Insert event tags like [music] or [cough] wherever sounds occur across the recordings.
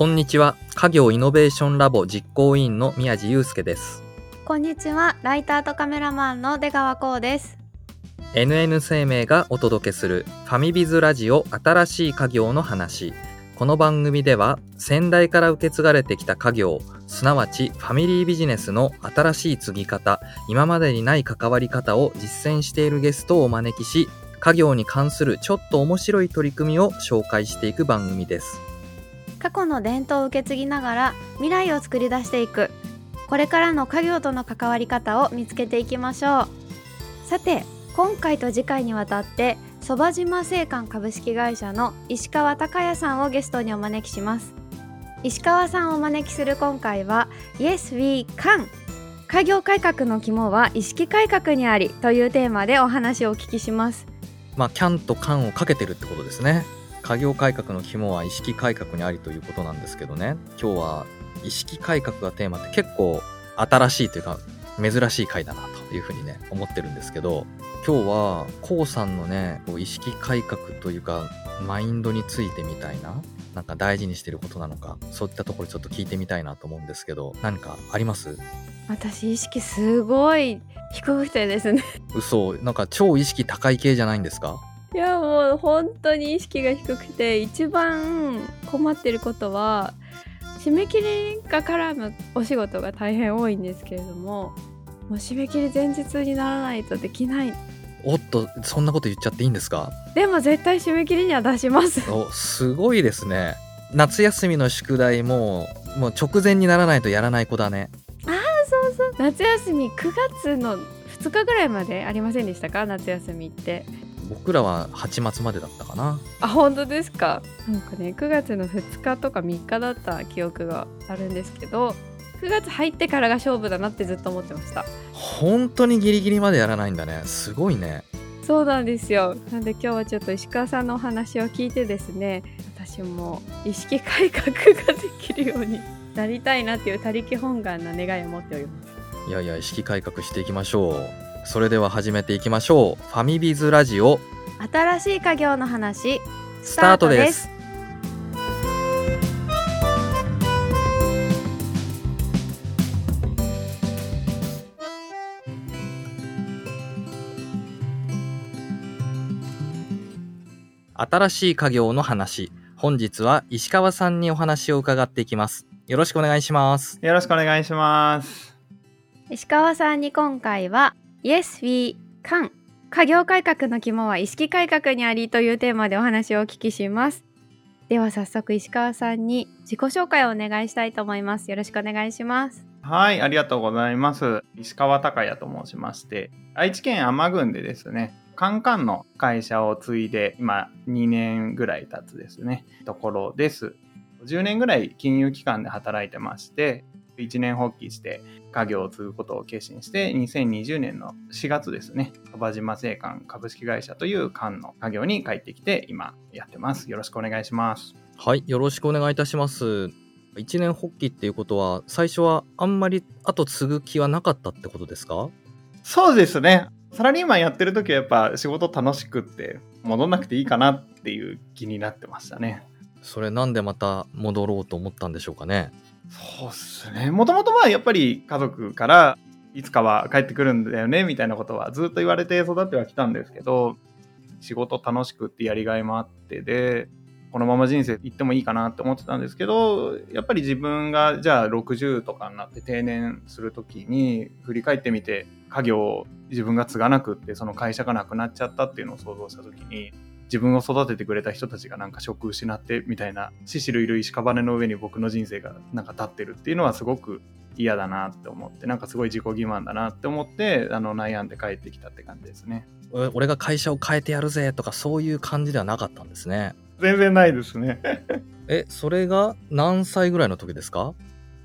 こんにちは。家業イノベーションラボ実行委員の宮地祐介です。こんにちは、ライターとカメラマンの出川光です。NN 生命がお届けするファミビズラジオ新しい家業の話。この番組では先代から受け継がれてきた家業、すなわちファミリービジネスの新しい継ぎ方、今までにない関わり方を実践しているゲストをお招きし、家業に関するちょっと面白い取り組みを紹介していく番組です。過去の伝統を受け継ぎながら未来を作り出していく。これからの家業との関わり方を見つけていきましょう。さて、今回と次回にわたって、そば島製缶株式会社の石川隆也さんをゲストにお招きします。石川さんをお招きする今回は Yes We Can 家業改革の肝は意識改革にありというテーマでお話をお聞きします。まあ、キャンとカンをかけてるってことですね。家業改革の肝は意識改革にありということなんですけどね。今日は意識改革がテーマって結構新しいというか珍しい回だなというふうにね思ってるんですけど今日はこうさんのね意識改革というかマインドについてみたいななんか大事にしてることなのかそういったところちょっと聞いてみたいなと思うんですけど何かあります？私意識すごい低くてですね。嘘。なんか超意識高い系じゃないんですか？いやもう本当に意識が低くて一番困ってることは締め切りが絡むお仕事が大変多いんですけれどももう締め切り前日にならないとできない。おっとそんなこと言っちゃっていいんですか？でも絶対締め切りには出します。おすごいですね。夏休みの宿題ももう直前にならないとやらない子だね。そうそう。夏休み9月の2日ぐらいまでありませんでしたか？夏休みって僕らは8月までだったかな。あ本当ですか。なんかね9月の2日とか3日だった記憶があるんですけど9月入ってからが勝負だなってずっと思ってました。本当にギリギリまでやらないんだね。すごいね。そうなんですよ。なんで今日はちょっと石川さんのお話を聞いてですね私も意識改革ができるようになりたいなっていう他力本願な願いを持っております。いやいや意識改革していきましょうそれでは始めていきましょう。ファミビズラジオ。新しい家業の話スタートです。新しい家業の話。本日は石川さんにお話を伺っていきます。よろしくお願いします。よろしくお願いします。石川さんに今回は Yes We Can 家業改革の肝は意識改革にありというテーマでお話をお聞きしますでは早速石川さんに自己紹介をお願いしたいと思いますよろしくお願いしますはい、ありがとうございます。石川隆也と申しまして、愛知県天郡でですね、カンカンの会社を継いで、今2年ぐらい経つですね、ところです。10年ぐらい金融機関で働いてまして、1年発起して家業を継ぐことを決心して、2020年の4月ですね、鳥羽島製缶株式会社という缶の家業に帰ってきて、今やってます。よろしくお願いします。はい、よろしくお願いいたします。一年発起っていうことは、最初はあんまり後継ぐ気はなかったってことですか？そうですね。サラリーマンやってる時はやっぱ仕事楽しくって戻んなくていいかなっていう気になってましたね。それなんでまた戻ろうと思ったんでしょうかね？そうっすね。もともとはやっぱり家族からいつかは帰ってくるんだよねみたいなことはずっと言われて育ってはきたんですけど、仕事楽しくってやりがいもあってで、このまま人生行ってもいいかなって思ってたんですけど、やっぱり自分がじゃあ60とかになって定年するときに振り返ってみて家業を自分が継がなくってその会社がなくなっちゃったっていうのを想像したときに自分を育ててくれた人たちがなんか職失ってみたいな獅子類類屍の上に僕の人生がなんか立ってるっていうのはすごく嫌だなって思ってなんかすごい自己欺瞞だなって思ってあの悩んで帰ってきたって感じですねお俺が会社を変えてやるぜとかそういう感じではなかったんですね。全然ないですね [laughs] え、それが何歳ぐらいの時ですか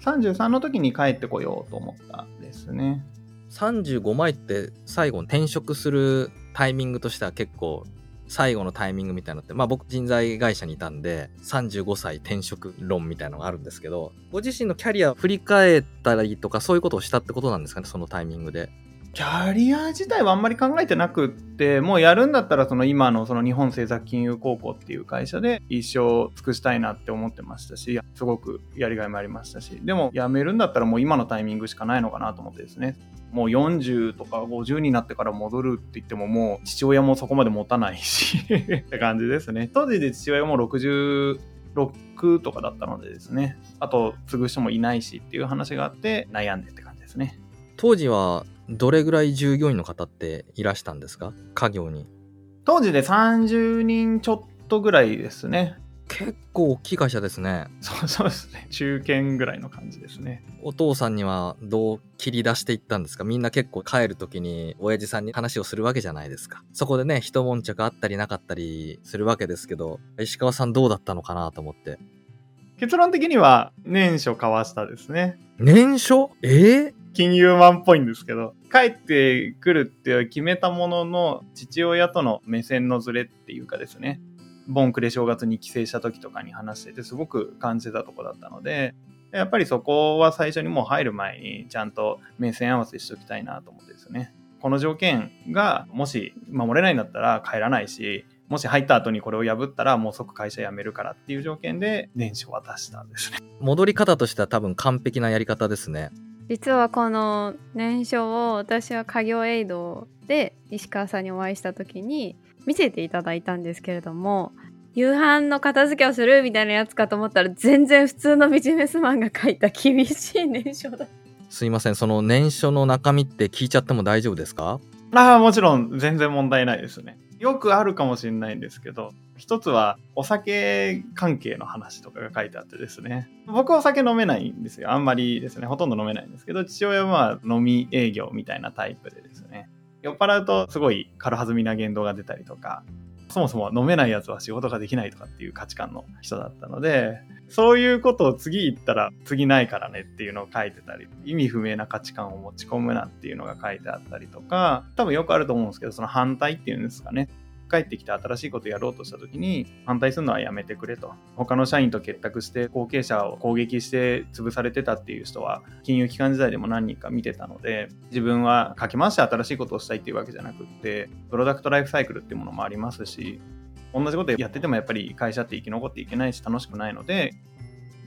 ？33の時に帰ってこようと思ったんですね ?35 枚って最後転職するタイミングとしては結構最後のタイミングみたいなのって、まあ僕人材会社にいたんで、35歳転職論みたいなのがあるんですけど、ご自身のキャリア振り返ったりとかそういうことをしたってことなんですかね、そのタイミングで。キャリア自体はあんまり考えてなくって、もうやるんだったらその今のその日本政策金融高校っていう会社で一生尽くしたいなって思ってましたし、すごくやりがいもありましたし、でも辞めるんだったらもう今のタイミングしかないのかなと思ってですね。もう40とか50になってから戻るって言ってももう父親もそこまで持たないし [laughs] って感じですね。当時で父親も66とかだったのでですね。あと継ぐ人もいないしっていう話があって悩んでって感じですね。当時はどれぐらい従業員の方っていらしたんですか？家業に。当時で30人ちょっとぐらいですね。結構大きい会社ですね。そうそうですね。中堅ぐらいの感じですね。お父さんにはどう切り出していったんですか？みんな結構帰る時に親父さんに話をするわけじゃないですか。そこでね、一悶着あったりなかったりするわけですけど、石川さんどうだったのかなと思って。結論的には年初交わしたですね。年初？ええ金融マンっぽいんですけど、帰ってくるって決めたものの、父親との目線のズレっていうかですね、ボンクレ正月に帰省した時とかに話しててすごく感じてたとこだったので、やっぱりそこは最初にもう入る前にちゃんと目線合わせしておきたいなと思ってですね。この条件がもし守れないんだったら帰らないし、もし入った後にこれを破ったらもう即会社辞めるからっていう条件で年初渡したんですね。戻り方としては多分完璧なやり方ですね。実はこの年書を私は家業エイドで石川さんにお会いした時に見せていただいたんですけれども夕飯の片付けをするみたいなやつかと思ったら全然普通のビジネスマンが書いた厳しい年書だすいません、その年初の中身って聞いちゃっても大丈夫ですか？ああ、もちろん全然問題ないですね。よくあるかもしれないんですけど、一つはお酒関係の話とかが書いてあってですね。僕はお酒飲めないんですよ。あんまりですね。ほとんど飲めないんですけど、父親は飲み営業みたいなタイプでですね。酔っ払うとすごい軽はずみな言動が出たりとか、そもそも飲めないやつは仕事ができないとかっていう価値観の人だったので、そういうことを次行ったら次ないからねっていうのを書いてたり、意味不明な価値観を持ち込むなっていうのが書いてあったりとか、多分よくあると思うんですけど、その反対っていうんですかね。帰ってきて新しいことやろうとした時に反対するのはやめてくれと。他の社員と結託して後継者を攻撃して潰されてたっていう人は金融機関時代でも何人か見てたので自分はかき回して新しいことをしたいっていうわけじゃなくってプロダクトライフサイクルっていうものもありますし同じことやっててもやっぱり会社って生き残っていけないし楽しくないので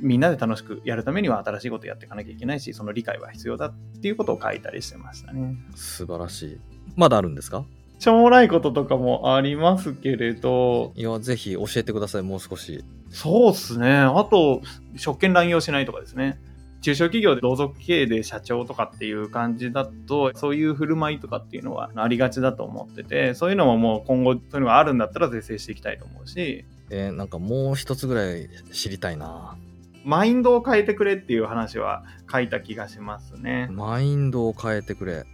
みんなで楽しくやるためには新しいことやっていかなきゃいけないしその理解は必要だっていうことを書いたりしてましたね。素晴らしい。まだあるんですか？しょうもないこととかもありますけれど、いや、ぜひ教えてください、もう少し。そうっすね。あと、職権乱用しないとかですね。中小企業で同族経営で社長とかっていう感じだと、そういう振る舞いとかっていうのはありがちだと思ってて、そういうのももう今後そういうのがあるんだったら是正していきたいと思うし、えーなんかもう一つぐらい知りたいな。マインドを変えてくれっていう話は書いた気がしますね。マインドを変えてくれ。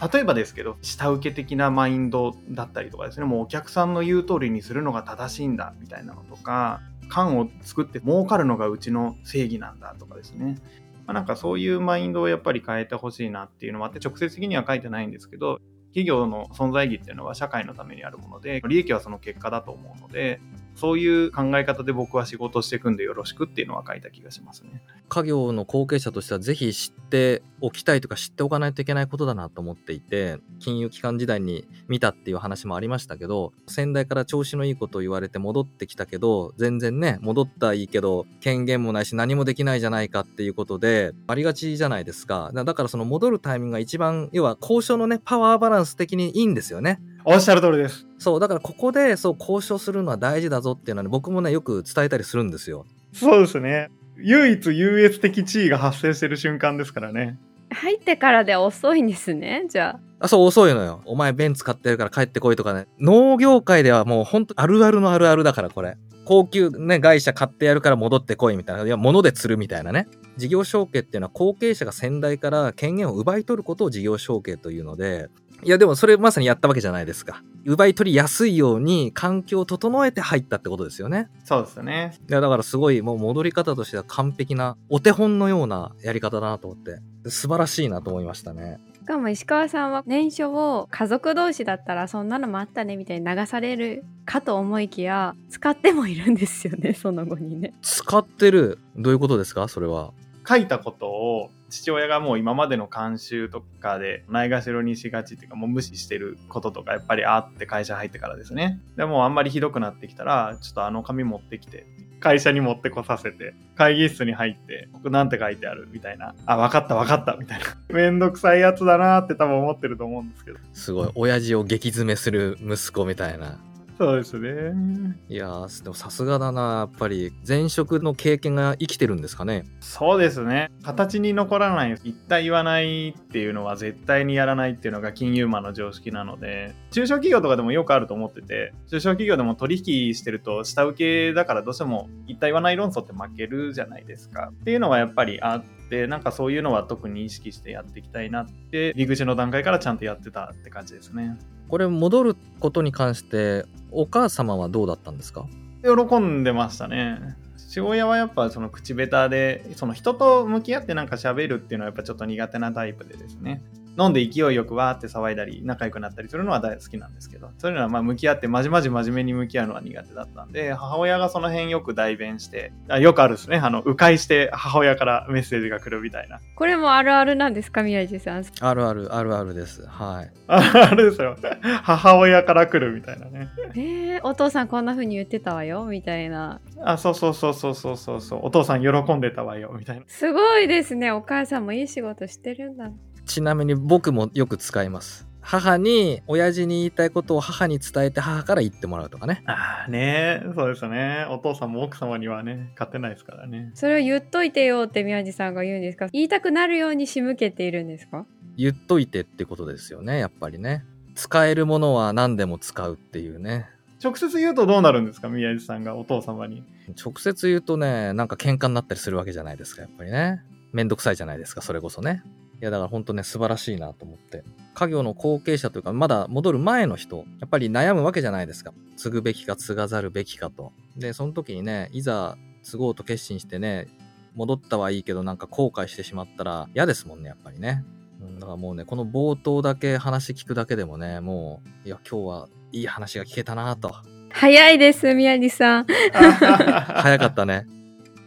例えばですけど、下請け的なマインドだったりとかですね、もうお客さんの言う通りにするのが正しいんだみたいなのとか、缶を作って儲かるのがうちの正義なんだとかですね。まあ、なんかそういうマインドをやっぱり変えてほしいなっていうのもあって、直接的には書いてないんですけど、企業の存在意義っていうのは社会のためにあるもので、利益はその結果だと思うので、そういう考え方で僕は仕事していくんでよろしくっていうのは書いた気がしますね。家業の後継者としてはぜひ知っておきたいとか知っておかないといけないことだなと思っていて金融機関時代に見たっていう話もありましたけど先代から調子のいいことを言われて戻ってきたけど全然ね戻ったはいいけど権限もないし何もできないじゃないかっていうことでありがちじゃないですかだからその戻るタイミングが一番要は交渉のねパワーバランス的にいいんですよねおっしゃる通りです。そうだからここでそう交渉するのは大事だぞっていうのはね僕もねよく伝えたりするんですよそうですね。唯一優越的地位が発生してる瞬間ですからね。入ってからで遅いんですねじゃああ、そう、遅いのよ。お前ベンツ買ってるから帰ってこいとかね。農業界ではもうほんとあるあるのあるあるだから、これ。高級ね、会社買ってやるから戻ってこいみたいな。いや、物で釣るみたいなね。事業承継っていうのは後継者が先代から権限を奪い取ることを事業承継というので、いや、でもそれまさにやったわけじゃないですか。奪い取りやすいように環境を整えて入ったってことですよね。そうですね。いや、だからすごいもう戻り方としては完璧なお手本のようなやり方だなと思って、素晴らしいなと思いましたね。しかも石川さんは年初を家族同士だったらそんなのもあったねみたいに流されるかと思いきや使ってもいるんですよねその後にね使ってる。どういうことですか？それは。書いたことを父親がもう今までの慣習とかでないがしろにしがちっていうかもう無視してることとかやっぱりあって会社入ってからですね。でもあんまりひどくなってきたら、ちょっとあの紙持ってきて、会社に持ってこさせて、会議室に入って、ここなんて書いてあるみたいな。あ、わかったわかったみたいな。[laughs] めんどくさいやつだなって多分思ってると思うんですけど。すごい親父を激詰めする息子みたいなそうですね。いやーでもさすがだなやっぱり前職の経験が生きてるんですかねそうですね。形に残らない、言った言わないっていうのは絶対にやらないっていうのが金融マンの常識なので、中小企業とかでもよくあると思ってて、中小企業でも取引してると下請けだからどうしても言った言わない論争って負けるじゃないですか。っていうのはやっぱりあって、なんかそういうのは特に意識してやっていきたいなって、入り口の段階からちゃんとやってたって感じですね。これ戻ることに関してお母様はどうだったんですか？喜んでましたね。父親はやっぱその口下手で、その人と向き合ってなんか喋るっていうのはやっぱちょっと苦手なタイプでですね。飲んで勢いよくわーって騒いだり仲良くなったりするのは大好きなんですけど、そういうのはまあ向き合ってまじまじ真面目に向き合うのは苦手だったんで、母親がその辺よく代弁して、あよくあるですね。あの、迂回して母親からメッセージが来るみたいな。これもあるあるなんですか宮地さん？あるあるあるあるですはいああれですよ。[laughs] 母親から来るみたいなね。えー、お父さんこんな風に言ってたわよみたいなあ、そうそうそうそうそうそうそう。お父さん喜んでたわよ、みたいな。すごいですねお母さんもいい仕事してるんだちなみに僕もよく使います。母に親父に言いたいことを母に伝えて母から言ってもらうとかね。ああねそうですね。お父さんも奥様にはね、勝てないですからね。それを言っといてよって宮地さんが言うんですか？言いたくなるように仕向けているんですか？言っといてってことですよねやっぱりね。使えるものは何でも使うっていうね。直接言うとどうなるんですか？宮地さんがお父様に。直接言うとねなんか喧嘩になったりするわけじゃないですかやっぱりね。めんどくさいじゃないですかそれこそね。いやだから本当ね素晴らしいなと思って。家業の後継者というかまだ戻る前の人やっぱり悩むわけじゃないですか。継ぐべきか継がざるべきかと。でその時にねいざ継ごうと決心してね戻ったはいいけどなんか後悔してしまったら嫌ですもんねやっぱりね。うんだからもうねこの冒頭だけ話聞くだけでもねもういや今日はいい話が聞けたなと。早いです宮地さん。早かったね。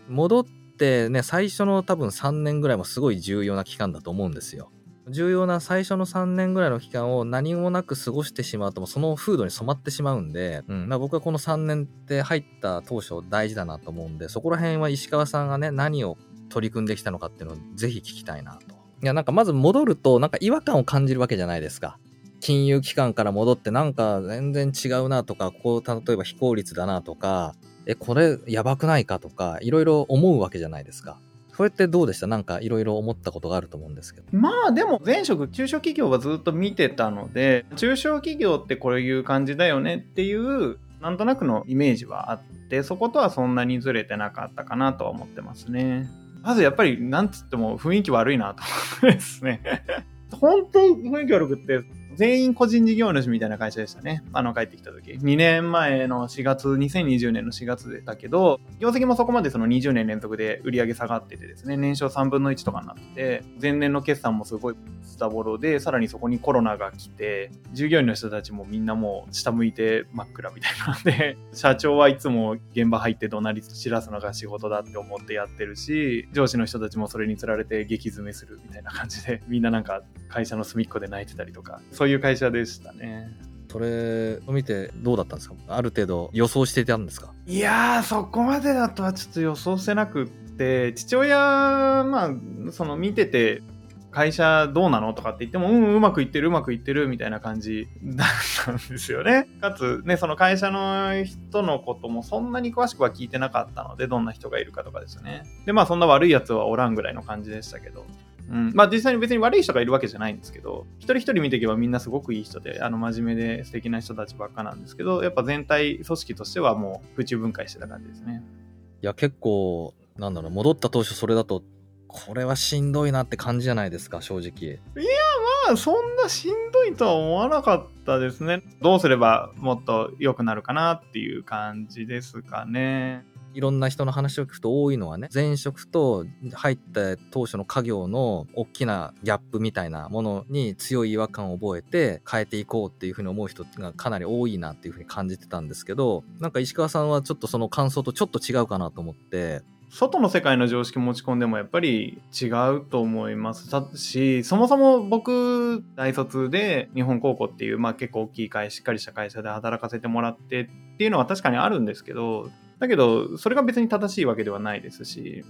戻ってね、最初の多分3年ぐらいもすごい重要な期間だと思うんですよ。重要な最初の3年ぐらいの期間を何もなく過ごしてしまうともその風土に染まってしまうんで、うん、僕はこの3年って入った当初大事だなと思うんでそこら辺は石川さんがね何を取り組んできたのかっていうのをぜひ聞きたいなと。いやなんかまず戻るとなんか違和感を感じるわけじゃないですか。金融機関から戻ってなんか全然違うなとかこう例えば非効率だなとかえこれやばくないかとかいろいろ思うわけじゃないですか。それってどうでした？なんかいろいろ思ったことがあると思うんですけど。まあでも前職中小企業はずっと見てたので中小企業ってこういう感じだよねっていうなんとなくのイメージはあってそことはそんなにずれてなかったかなとは思ってますね。まずやっぱりなんつっても雰囲気悪いなと思ってですね。[laughs] 本当雰囲気悪くって全員個人事業主みたいな会社でしたね。あの帰ってきた時。2年前の4月、2020年の4月だけど、業績もそこまでその20年連続で売り上げ下がっててですね、年商3分の1とかになってて、前年の決算もすごいスタボロで、さらにそこにコロナが来て、従業員の人たちもみんなもう下向いて真っ暗みたいなんで、[laughs] 社長はいつも現場入って怒鳴り散らすのが仕事だって思ってやってるし、上司の人たちもそれにつられて激詰めするみたいな感じで、みんななんか会社の隅っこで泣いてたりとか、そういう会社でしたね。それを見てどうだったんですか？ある程度予想していたんですか？いやー、そこまでだとはちょっと予想してなくって、父親、まあ、その見てて、会社どうなのとかって言っても、うん、うまくいってる、うまくいってる、みたいな感じだったんですよね。かつ、ね、その会社の人のこともそんなに詳しくは聞いてなかったので、どんな人がいるかとかですね。で、まあ、そんな悪いやつはおらんぐらいの感じでしたけど。うん、まあ実際に別に悪い人がいるわけじゃないんですけど、一人一人見ていけばみんなすごくいい人で、あの真面目で素敵な人たちばっかなんですけど、やっぱ全体組織としてはもう空中分解してた感じですね。いや結構なんだろう戻った当初それだとこれはしんどいなって感じじゃないですか正直まあそんなしんどいとは思わなかったですね。どうすればもっと良くなるかなっていう感じですかね。いろんな人の話を聞くと多いのはね前職と入った当初の家業の大きなギャップみたいなものに強い違和感を覚えて変えていこうっていうふうに思う人がかなり多いなっていうふうに感じてたんですけどなんか石川さんはちょっとその感想とちょっと違うかなと思って。外の世界の常識持ち込んでもやっぱり違うと思いますし、そもそも僕、大卒で日本高校っていう、まあ結構大きい会、しっかりした会社で働かせてもらってっていうのは確かにあるんですけど、だけど、それが別に正しいわけではないですし、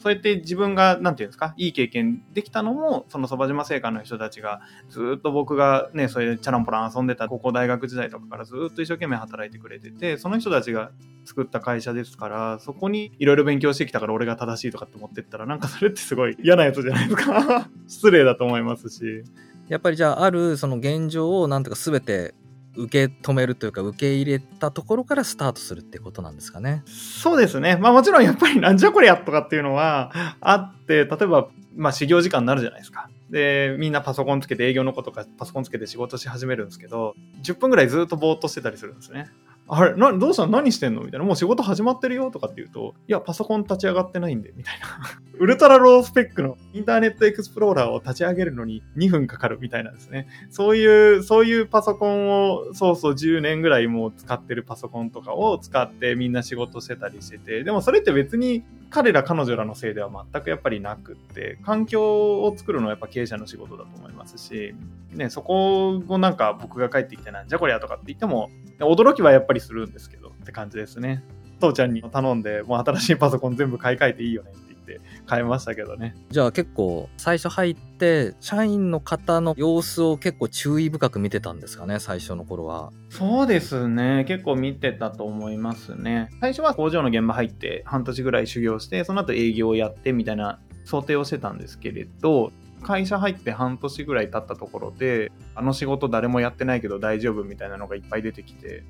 そうやって自分が、なんていうんですか、いい経験できたのも、そのそば島製菓の人たちが、ずっと僕がね、そういうチャランポラン遊んでた高校大学時代とかからずっと一生懸命働いてくれてて、その人たちが作った会社ですから、そこにいろいろ勉強してきたから俺が正しいとかって思ってったら、なんかそれってすごい嫌なやつじゃないですか。[laughs] 失礼だと思いますし。やっぱりじゃあ、あるその現状をなんとか全て受け止めるというか受け入れたところからスタートするってことなんですかね。そうですね。まあもちろんやっぱりなんじゃこりゃとかっていうのはあって、例えば、まあ始業時間になるじゃないですか。で、みんなパソコンつけて営業の子とかパソコンつけて仕事し始めるんですけど、10分ぐらいずっとぼーっとしてたりするんですね。あれな、どうしたの？何してんの？みたいな。もう仕事始まってるよとかって言うと、いや、パソコン立ち上がってないんで、みたいな。[laughs] ウルトラロースペックのインターネットエクスプローラーを立ち上げるのに2分かかるみたいなんですね。そういう、そういうパソコンを、そうそう10年ぐらいもう使ってるパソコンとかを使ってみんな仕事してたりしてて、でもそれって別に彼ら彼女らのせいでは全くやっぱりなくって、環境を作るのはやっぱ経営者の仕事だと思いますし、ね、そこをなんか僕が帰ってきてなんじゃこりゃとかって言っても、驚きはやっぱりするんですけどって感じですね。父ちゃんに頼んで、もう新しいパソコン全部買い替えていいよねって言って買いましたけどね。じゃあ結構最初入って、社員の方の様子を結構注意深く見てたんですかね、最初の頃は。そうですね。結構見てたと思いますね。最初は工場の現場入って半年ぐらい修行して、その後営業をやってみたいな想定をしてたんですけれど、会社入って半年ぐらい経ったところで、あの仕事誰もやってないけど大丈夫みたいなのがいっぱい出てきて、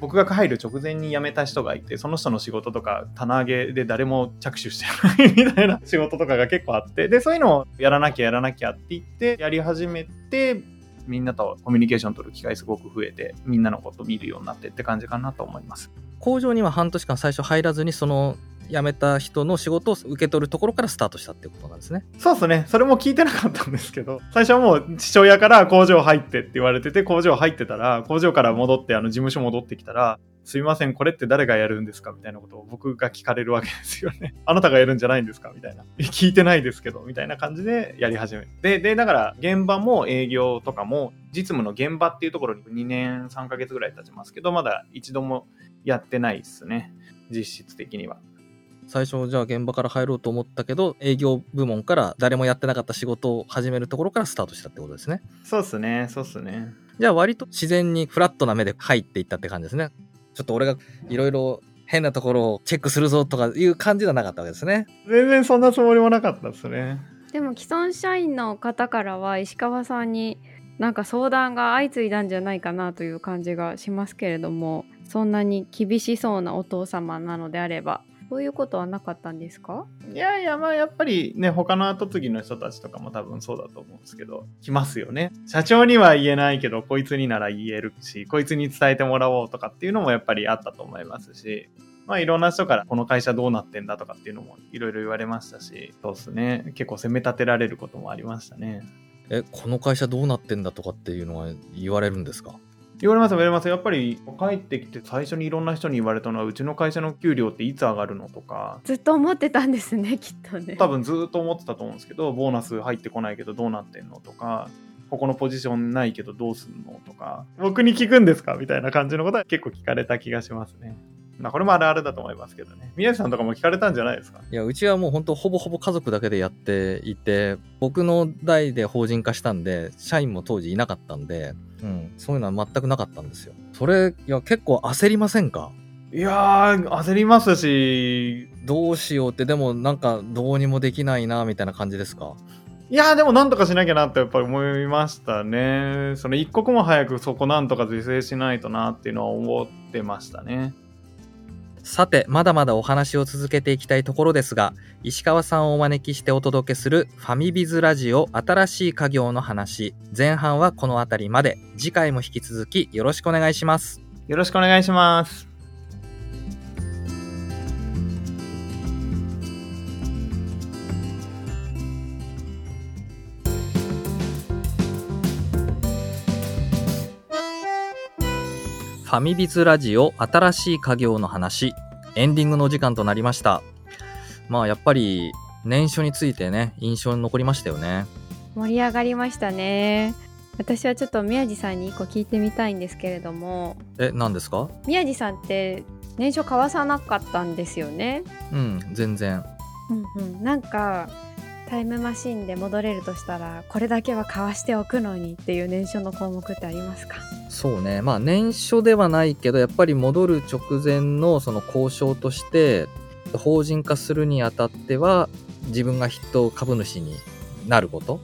僕が入る直前に辞めた人がいて、その人の仕事とか棚上げで誰も着手してないみたいな仕事とかが結構あって、で、そういうのをやらなきゃやらなきゃって言って、やり始めて、みんなとコミュニケーション取る機会すごく増えて、みんなのこと見るようになってって感じかなと思います。工場には半年間最初入らずに、その辞めた人の仕事を受け取るところからスタートしたってことなんですね。そうですね。それも聞いてなかったんですけど、最初はもう父親から工場入ってって言われてて、工場入ってたら、工場から戻って、あの事務所戻ってきたら、すいません、これって誰がやるんですかみたいなことを僕が聞かれるわけですよね。[laughs] あなたがやるんじゃないんですかみたいな。聞いてないですけど、みたいな感じでやり始めて。で、だから現場も営業とかも実務の現場っていうところに2年3ヶ月ぐらい経ちますけど、まだ一度もやってないですね。実質的には。最初じゃあ現場から入ろうと思ったけど営業部門から誰もやってなかった仕事を始めるところからスタートしたってことですねそうっすねそうっすねじゃあ割と自然にフラットな目で入っていったって感じですねちょっと俺がいろいろ変なところをチェックするぞとかいう感じではなかったわけですね。全然そんなつもりもなかったですね。でも既存社員の方からは石川さんになんか相談が相次いだんじゃないかなという感じがしますけれどもそんなに厳しそうなお父様なのであればそういうことはなかったんですか？いやいや、まあやっぱりね、他の後継ぎの人たちとかも多分そうだと思うんですけど、来ますよね。社長には言えないけど、こいつになら言えるし、こいつに伝えてもらおうとかっていうのもやっぱりあったと思いますし、まあいろんな人からこの会社どうなってんだとかっていうのもいろいろ言われましたし、そうですね。結構責め立てられることもありましたね。え、この会社どうなってんだとかっていうのは言われるんですか？言われます言われます。やっぱり帰ってきて最初にいろんな人に言われたのはうちの会社の給料っていつ上がるのとかずっと思ってたんですね [laughs] きっとね多分ずっと思ってたと思うんですけどボーナス入ってこないけどどうなってんのとかここのポジションないけどどうすんのとか僕に聞くんですか？みたいな感じのことは結構聞かれた気がしますね。まあこれもあるあるだと思いますけどね。宮地さんとかも聞かれたんじゃないですか？いや、うちはもう本当ほぼほぼ家族だけでやっていて、僕の代で法人化したんで、社員も当時いなかったんで、うん、そういうのは全くなかったんですよ。それ、いや、結構焦りませんか？いやー、焦りますし。どうしようって、でもなんかどうにもできないな、みたいな感じですか？いやーでもなんとかしなきゃなってやっぱり思いましたね。その一刻も早くそこなんとか是正しないとなっていうのは思ってましたね。さて、まだまだお話を続けていきたいところですが、石川さんをお招きしてお届けするファミビズラジオ新しい家業の話、前半はこの辺りまで、次回も引き続きよろしくお願いします。よろしくお願いします。ファミビズラジオ新しい家業の話、エンディングの時間となりました。まあやっぱり年初についてね印象に残りましたよね。盛り上がりましたね。私はちょっと宮地さんに一個聞いてみたいんですけれども。え何ですか？宮地さんって年初交わさなかったんですよね。うん全然。うんうん。なんかタイムマシンで戻れるとしたらこれだけは交わしておくのにっていう年初の項目ってありますか？そうね。まあ年初ではないけどやっぱり戻る直前のその交渉として法人化するにあたっては自分が筆頭株主になること。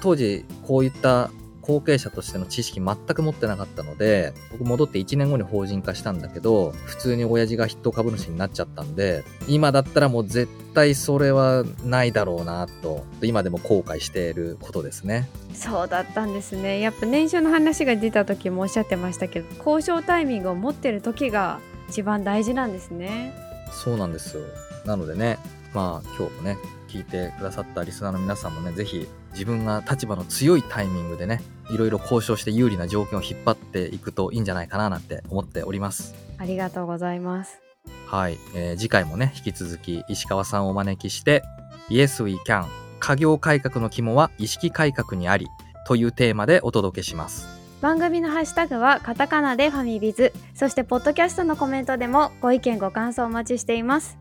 当時こういった後継者としての知識全く持ってなかったので僕戻って1年後に法人化したんだけど普通に親父が筆頭株主になっちゃったんで今だったらもう絶対それはないだろうなと今でも後悔していることですね。そうだったんですね。やっぱ年初の話が出た時もおっしゃってましたけど交渉タイミングを持ってる時が一番大事なんですね。そうなんですよ。なのでねまあ今日もね聞いてくださったリスナーの皆さんもねぜひ自分が立場の強いタイミングでねいろいろ交渉して有利な条件を引っ張っていくといいんじゃないかななんて思っております。ありがとうございます。はい、えー次回もね引き続き石川さんをお招きして「Yes We Can 家業改革の肝は意識改革にあり」というテーマでお届けします。番組のハッシュタグはカタカナでファミビズ。そしてポッドキャストのコメントでもご意見ご感想お待ちしています。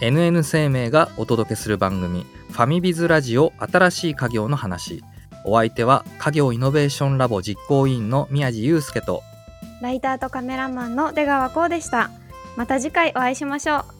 NN 生命がお届けする番組「ファミビズラジオ新しい家業の話」お相手は家業イノベーションラボ実行委員の宮地祐介とライターとカメラマンの出川こうでした。また次回お会いしましょう。